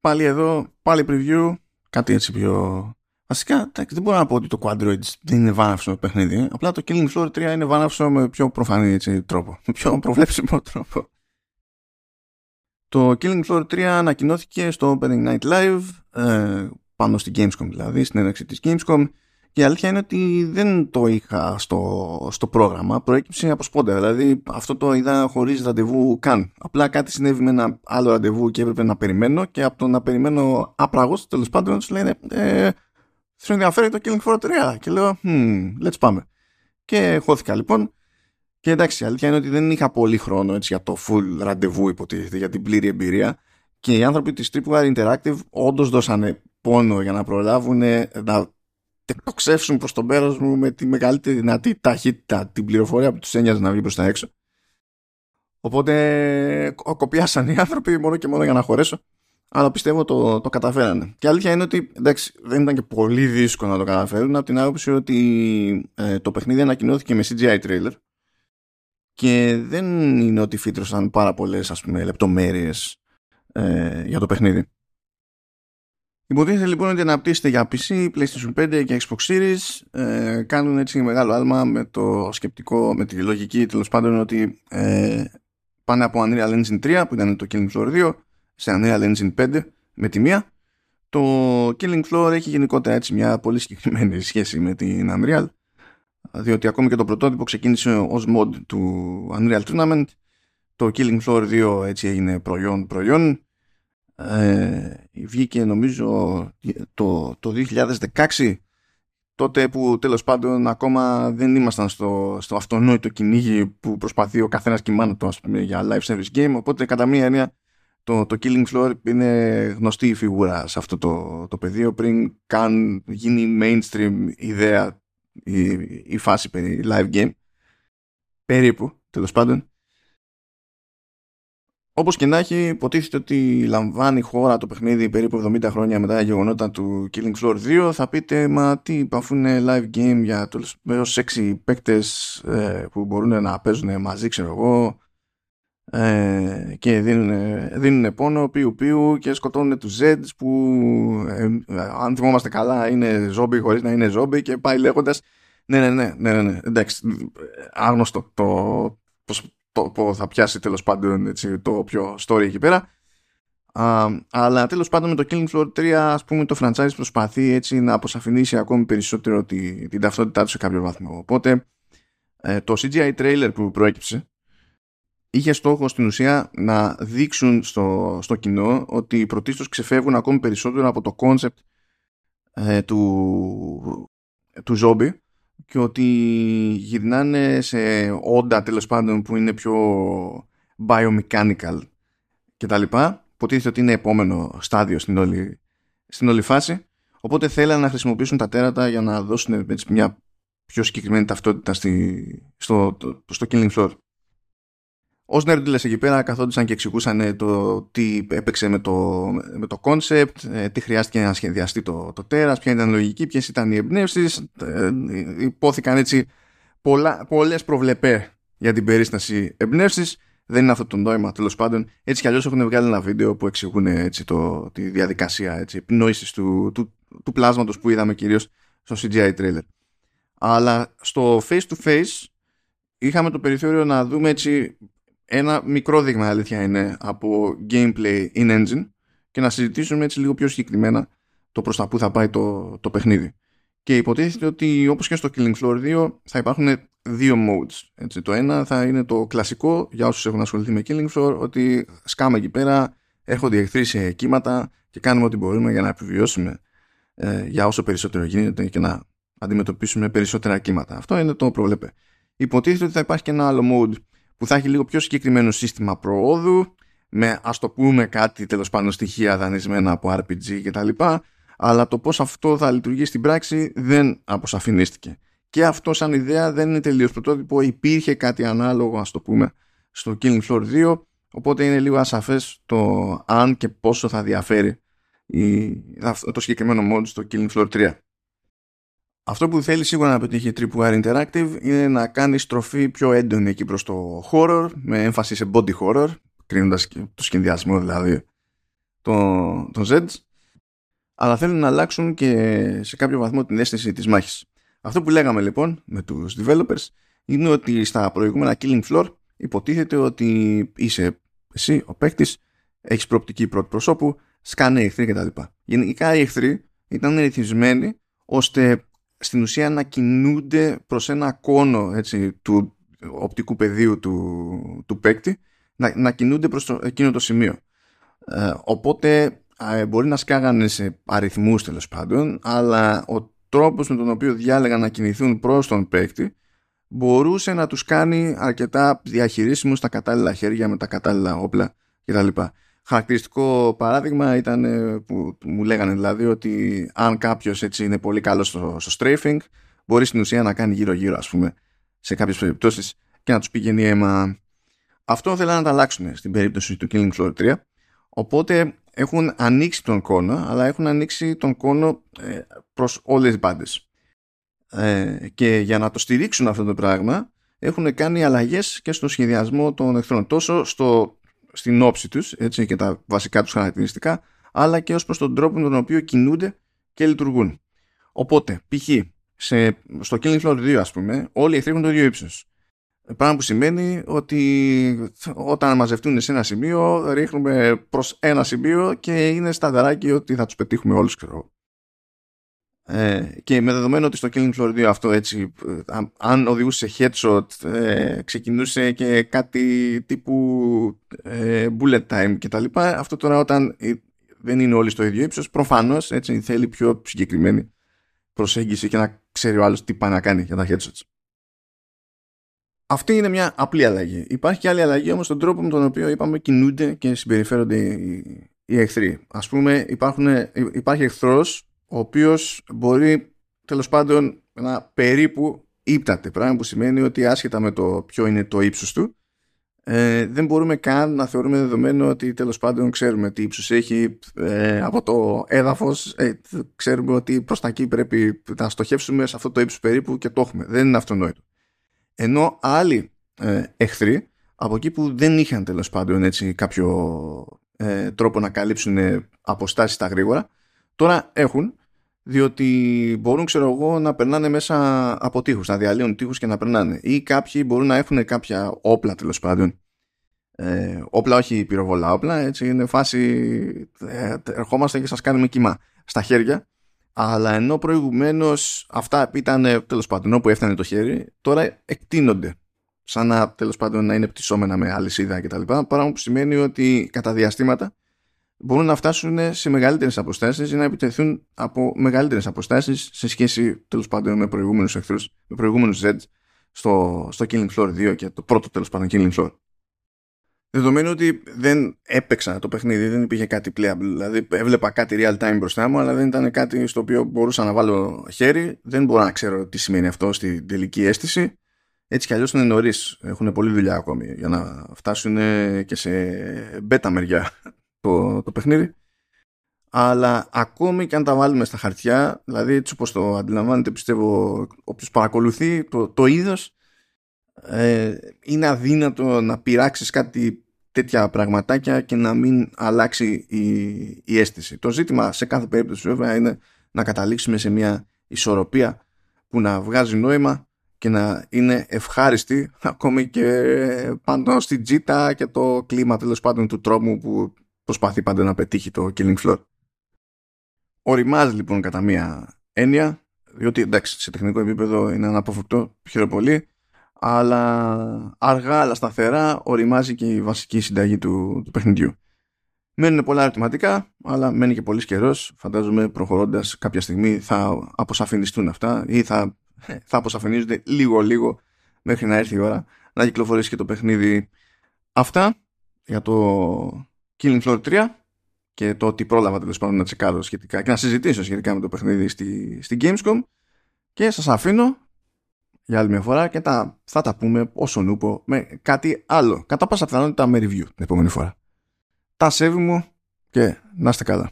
πάλι εδώ, πάλι preview, κάτι έτσι πιο... Βασικά. Δεν μπορώ να πω ότι το Quadroids δεν είναι βάναυσο παιχνίδι, απλά το Killing Floor 3 είναι βάναυσο με πιο προφανή έτσι, τρόπο, με πιο προβλέψιμο τρόπο. Το Killing Floor 3 ανακοινώθηκε στο Opening Night Live, ε, πάνω στη Gamescom δηλαδή, στην ένταξη της Gamescom και η αλήθεια είναι ότι δεν το είχα στο, στο πρόγραμμα, προέκυψε από σπόντα, δηλαδή αυτό το είδα χωρίς ραντεβού καν. Απλά κάτι συνέβη με ένα άλλο ραντεβού και έπρεπε να περιμένω και από το να περιμένω άπραγος, τέλος πάντων, σου λένε ε, σου ενδιαφέρει το Killing Floor 3 και λέω, hmm, let's πάμε. Και χώθηκα λοιπόν και εντάξει, η αλήθεια είναι ότι δεν είχα πολύ χρόνο έτσι, για το full ραντεβού υποτίθεται, για την πλήρη εμπειρία. Και οι άνθρωποι της Tripwire Interactive όντως δώσανε πόνο για να προλάβουν να τεκτοξεύσουν προς τον πέρας μου με τη μεγαλύτερη δυνατή ταχύτητα την πληροφορία που τους ένοιαζε να βγει προς τα έξω. Οπότε κοπιάσαν οι άνθρωποι μόνο και μόνο για να χωρέσω. Αλλά πιστεύω το, το καταφέρανε. Και αλήθεια είναι ότι εντάξει, δεν ήταν και πολύ δύσκολο να το καταφέρουν από την άποψη ότι ε, το παιχνίδι ανακοινώθηκε με CGI trailer και δεν είναι ότι φύτρωσαν πάρα πολλές λεπτομέρειες ε, για το παιχνίδι. Υποτίθεται λοιπόν ότι αναπτύσσεται για PC, PlayStation 5 και Xbox Series. Ε, κάνουν έτσι μεγάλο άλμα με το σκεπτικό, με τη λογική τέλος πάντων ότι ε, πάνε από Unreal Engine 3 που ήταν το Killing Floor 2 σε Unreal Engine 5 με τη μία. Το Killing Floor έχει γενικότερα έτσι μια πολύ συγκεκριμένη σχέση με την Unreal διότι ακόμη και το πρωτότυπο ξεκίνησε ως mod του Unreal Tournament το Killing Floor 2 έτσι έγινε προϊόν προϊόν ε, βγήκε νομίζω το, το 2016 τότε που τέλος πάντων ακόμα δεν ήμασταν στο, στο αυτονόητο κυνήγι που προσπαθεί ο καθένας κοιμάνατο για live service game οπότε κατά μία έννοια το, το Killing Floor είναι γνωστή φιγούρα σε αυτό το, το πεδίο πριν καν γίνει mainstream ιδέα η, η φάση περί live game. Περίπου τέλος πάντων όπως και να έχει, υποτίθεται ότι λαμβάνει χώρα το παιχνίδι περίπου 70 χρόνια μετά τα γεγονότα του Killing Floor 2. Θα πείτε, μα τι, αφού είναι live game για έως 6 παίκτες ε, που μπορούν να παίζουν μαζί, ξέρω εγώ, ε, και δίνουν, δίνουν πόνο πιου πιου και σκοτώνουν τους Zeds που ε, αν θυμόμαστε καλά είναι ζόμπι χωρίς να είναι ζόμπι και πάει λέγοντας ναι ναι ναι, ναι, ναι, ναι εντάξει άγνωστο το πώς, το θα πιάσει τέλος πάντων έτσι, το πιο story εκεί πέρα. αλλά τέλος πάντων με το Killing Floor 3 ας πούμε το franchise προσπαθεί έτσι να αποσαφηνίσει ακόμη περισσότερο τη, την ταυτότητά του σε κάποιο βαθμό. Οπότε ε, το CGI trailer που προέκυψε είχε στόχο στην ουσία να δείξουν στο, στο κοινό ότι πρωτίστως ξεφεύγουν ακόμη περισσότερο από το concept ε, του, του zombie και ότι γυρνάνε σε όντα τέλος πάντων που είναι πιο biomechanical και τα λοιπά. Υποτίθεται ότι είναι επόμενο στάδιο στην όλη, στην όλη φάση. Οπότε θέλανε να χρησιμοποιήσουν τα τέρατα για να δώσουν μια πιο συγκεκριμένη ταυτότητα στη, στο, στο Killing Floor. Ως νέρντιλες εκεί πέρα καθόντουσαν και εξηγούσαν το τι έπαιξε με το, με το concept, ε, τι χρειάστηκε να σχεδιαστεί το, το τέρας, ποια ήταν η λογική, ποιες ήταν οι εμπνεύσεις. Ε, υπόθηκαν έτσι πολλά, πολλές προβλεπέ για την περίσταση εμπνεύσεις. Δεν είναι αυτό το νόημα τέλος πάντων. Έτσι κι αλλιώς έχουν βγάλει ένα βίντεο που εξηγούν έτσι, το, τη διαδικασία έτσι, πνόησης του, του, του πλάσματος που είδαμε κυρίως στο CGI trailer. Αλλά στο face to face είχαμε το περιθώριο να δούμε έτσι ένα μικρό δείγμα αλήθεια είναι από gameplay in engine και να συζητήσουμε έτσι λίγο πιο συγκεκριμένα το προς τα που θα πάει το, το παιχνίδι. Και υποτίθεται ότι όπως και στο Killing Floor 2 θα υπάρχουν δύο modes. Έτσι. Το ένα θα είναι το κλασικό για όσους έχουν ασχοληθεί με Killing Floor ότι σκάμε εκεί πέρα, έρχονται εχθροί σε κύματα και κάνουμε ό,τι μπορούμε για να επιβιώσουμε ε, για όσο περισσότερο γίνεται και να αντιμετωπίσουμε περισσότερα κύματα. Αυτό είναι το προβλέπε. Υποτίθεται ότι θα υπάρχει και ένα άλλο mode που θα έχει λίγο πιο συγκεκριμένο σύστημα προόδου με ας το πούμε κάτι τέλος πάντων στοιχεία δανεισμένα από RPG και τα λοιπά αλλά το πώς αυτό θα λειτουργεί στην πράξη δεν αποσαφινίστηκε και αυτό σαν ιδέα δεν είναι τελείως πρωτότυπο. Υπήρχε κάτι ανάλογο ας το πούμε στο Killing Floor 2 οπότε είναι λίγο ασαφές το αν και πόσο θα διαφέρει το συγκεκριμένο mod στο Killing Floor 3 αυτό που θέλει σίγουρα να πετύχει η Tripwire Interactive είναι να κάνει στροφή πιο έντονη εκεί προς το horror, με έμφαση σε body horror, κρίνοντας το σχεδιασμό δηλαδή τον, τον Zedge αλλά θέλουν να αλλάξουν και σε κάποιο βαθμό την αίσθηση της μάχης. Αυτό που λέγαμε λοιπόν με τους developers είναι ότι στα προηγούμενα Killing Floor υποτίθεται ότι είσαι εσύ ο παίκτης, έχεις προοπτική πρώτη προσώπου, σκάνε εχθροί κτλ. Γενικά οι εχθροί ήταν ρυθμισμένοι ώστε στην ουσία να κινούνται προς ένα κόνο έτσι, του οπτικού πεδίου του, του παίκτη να, να κινούνται προς το, εκείνο το σημείο. Ε, οπότε ε, μπορεί να σκάγανε σε αριθμούς τέλος πάντων αλλά ο τρόπος με τον οποίο διάλεγαν να κινηθούν προς τον παίκτη μπορούσε να τους κάνει αρκετά διαχειρίσιμους στα κατάλληλα χέρια με τα κατάλληλα όπλα κτλ. Χαρακτηριστικό παράδειγμα ήταν ε, που μου λέγανε δηλαδή ότι αν κάποιος έτσι είναι πολύ καλός στο, στο strafing μπορεί στην ουσία να κάνει γύρω γύρω ας πούμε σε κάποιες περιπτώσεις και να τους πηγαίνει αίμα. Αυτό θέλουν να τα αλλάξουν στην περίπτωση του Killing Floor 3 οπότε έχουν ανοίξει τον κόνο αλλά έχουν ανοίξει τον κόνο ε, προς όλες τις μπάντες. Ε, και για να το στηρίξουν αυτό το πράγμα έχουν κάνει αλλαγές και στο σχεδιασμό των εχθρών τόσο στο στην όψη τους έτσι, και τα βασικά τους χαρακτηριστικά αλλά και ως προς τον τρόπο με τον οποίο κινούνται και λειτουργούν. Οπότε, π.χ. στο Killing Floor 2 ας πούμε, όλοι οι εχθροί έχουν το ίδιο ύψος. Πράγμα που σημαίνει ότι όταν μαζευτούν σε ένα σημείο ρίχνουμε προς ένα σημείο και είναι σταδεράκι ότι θα τους πετύχουμε όλους ξέρω. Ε, και με δεδομένο ότι στο Killing Floor 2 αυτό έτσι αν οδηγούσε σε headshot ε, ξεκινούσε και κάτι τύπου ε, bullet time και τα λοιπά αυτό τώρα όταν δεν είναι όλοι στο ίδιο ύψος προφανώς έτσι θέλει πιο συγκεκριμένη προσέγγιση και να ξέρει ο άλλος τι πάει να κάνει για τα headshots. Αυτή είναι μια απλή αλλαγή. Υπάρχει και άλλη αλλαγή όμως στον τρόπο με τον οποίο είπαμε κινούνται και συμπεριφέρονται οι, οι εχθροί. Ας πούμε υπάρχουν, υπάρχει εχθρός ο οποίος μπορεί τέλος πάντων να περίπου ύπταται. Πράγμα που σημαίνει ότι άσχετα με το ποιο είναι το ύψος του ε, δεν μπορούμε καν να θεωρούμε δεδομένο ότι τέλος πάντων ξέρουμε τι ύψος έχει ε, από το έδαφος. Ε, ξέρουμε ότι προς τα εκεί πρέπει να στοχεύσουμε σε αυτό το ύψος περίπου και το έχουμε. Δεν είναι αυτονόητο. Ενώ άλλοι ε, εχθροί από εκεί που δεν είχαν τέλος πάντων έτσι, κάποιο ε, τρόπο να καλύψουν αποστάσεις τα γρήγορα τώρα έχουν διότι μπορούν ξέρω εγώ να περνάνε μέσα από τείχους, να διαλύουν τείχους και να περνάνε. Ή κάποιοι μπορούν να έχουν κάποια όπλα τέλος πάντων. Ε, όπλα όχι πυροβολά όπλα έτσι είναι φάση ε, ερχόμαστε και σας κάνουμε κύμα στα χέρια. Αλλά ενώ προηγουμένως αυτά ήταν τέλος πάντων όπου έφτανε το χέρι τώρα εκτείνονται. Σαν να τέλος πάντων να είναι πτυσσόμενα με αλυσίδα κτλ. Πράγμα που σημαίνει ότι κατά διαστήματα μπορούν να φτάσουν σε μεγαλύτερες αποστάσεις ή να επιτεθούν από μεγαλύτερες αποστάσεις σε σχέση τέλος πάντων με προηγούμενους εχθρούς, με προηγούμενους Z στο, στο Killing Floor 2 και το πρώτο τέλος πάντων Killing Floor. Δεδομένου ότι δεν έπαιξα το παιχνίδι, δεν υπήρχε κάτι playable, δηλαδή έβλεπα κάτι real time μπροστά μου, αλλά δεν ήταν κάτι στο οποίο μπορούσα να βάλω χέρι, δεν μπορώ να ξέρω τι σημαίνει αυτό στην τελική αίσθηση. Έτσι κι αλλιώς είναι νωρίς. Έχουν πολλή δουλειά ακόμη για να φτάσουν και σε beta μεριά το, το παιχνίδι. Αλλά ακόμη και αν τα βάλουμε στα χαρτιά δηλαδή έτσι όπως το αντιλαμβάνεται πιστεύω όποιος παρακολουθεί το, το είδος ε, είναι αδύνατο να πειράξεις κάτι τέτοια πραγματάκια και να μην αλλάξει η, η αίσθηση. Το ζήτημα σε κάθε περίπτωση βέβαια είναι να καταλήξουμε σε μια ισορροπία που να βγάζει νόημα και να είναι ευχάριστη ακόμη και πάνω στην τζίτα και το κλίμα τέλος πάντων του τρόμου που προσπαθεί πάντα να πετύχει το Killing Floor. Οριμάζει λοιπόν κατά μία έννοια, διότι εντάξει σε τεχνικό επίπεδο είναι αναποφευκτό πολύ, αλλά αργά αλλά σταθερά οριμάζει και η βασική συνταγή του, του παιχνιδιού. Μένουν πολλά ερωτηματικά, αλλά μένει και πολύς καιρός. Φαντάζομαι προχωρώντας κάποια στιγμή θα αποσαφινιστούν αυτά ή θα, θα αποσαφινίζονται λίγο-λίγο μέχρι να έρθει η ώρα να κυκλοφορήσει και το παιχνίδι. Αυτά για το Killing Floor 3 και το ότι πρόλαβα τέλος πάντων να τσεκάρω σχετικά και να συζητήσω σχετικά με το παιχνίδι στη, στη Gamescom και σας αφήνω για άλλη μια φορά και τα, θα τα πούμε όσο νούπο με κάτι άλλο. Κατά πάσα πιθανότητα με review την επόμενη φορά. Τα σέβη μου και να είστε καλά.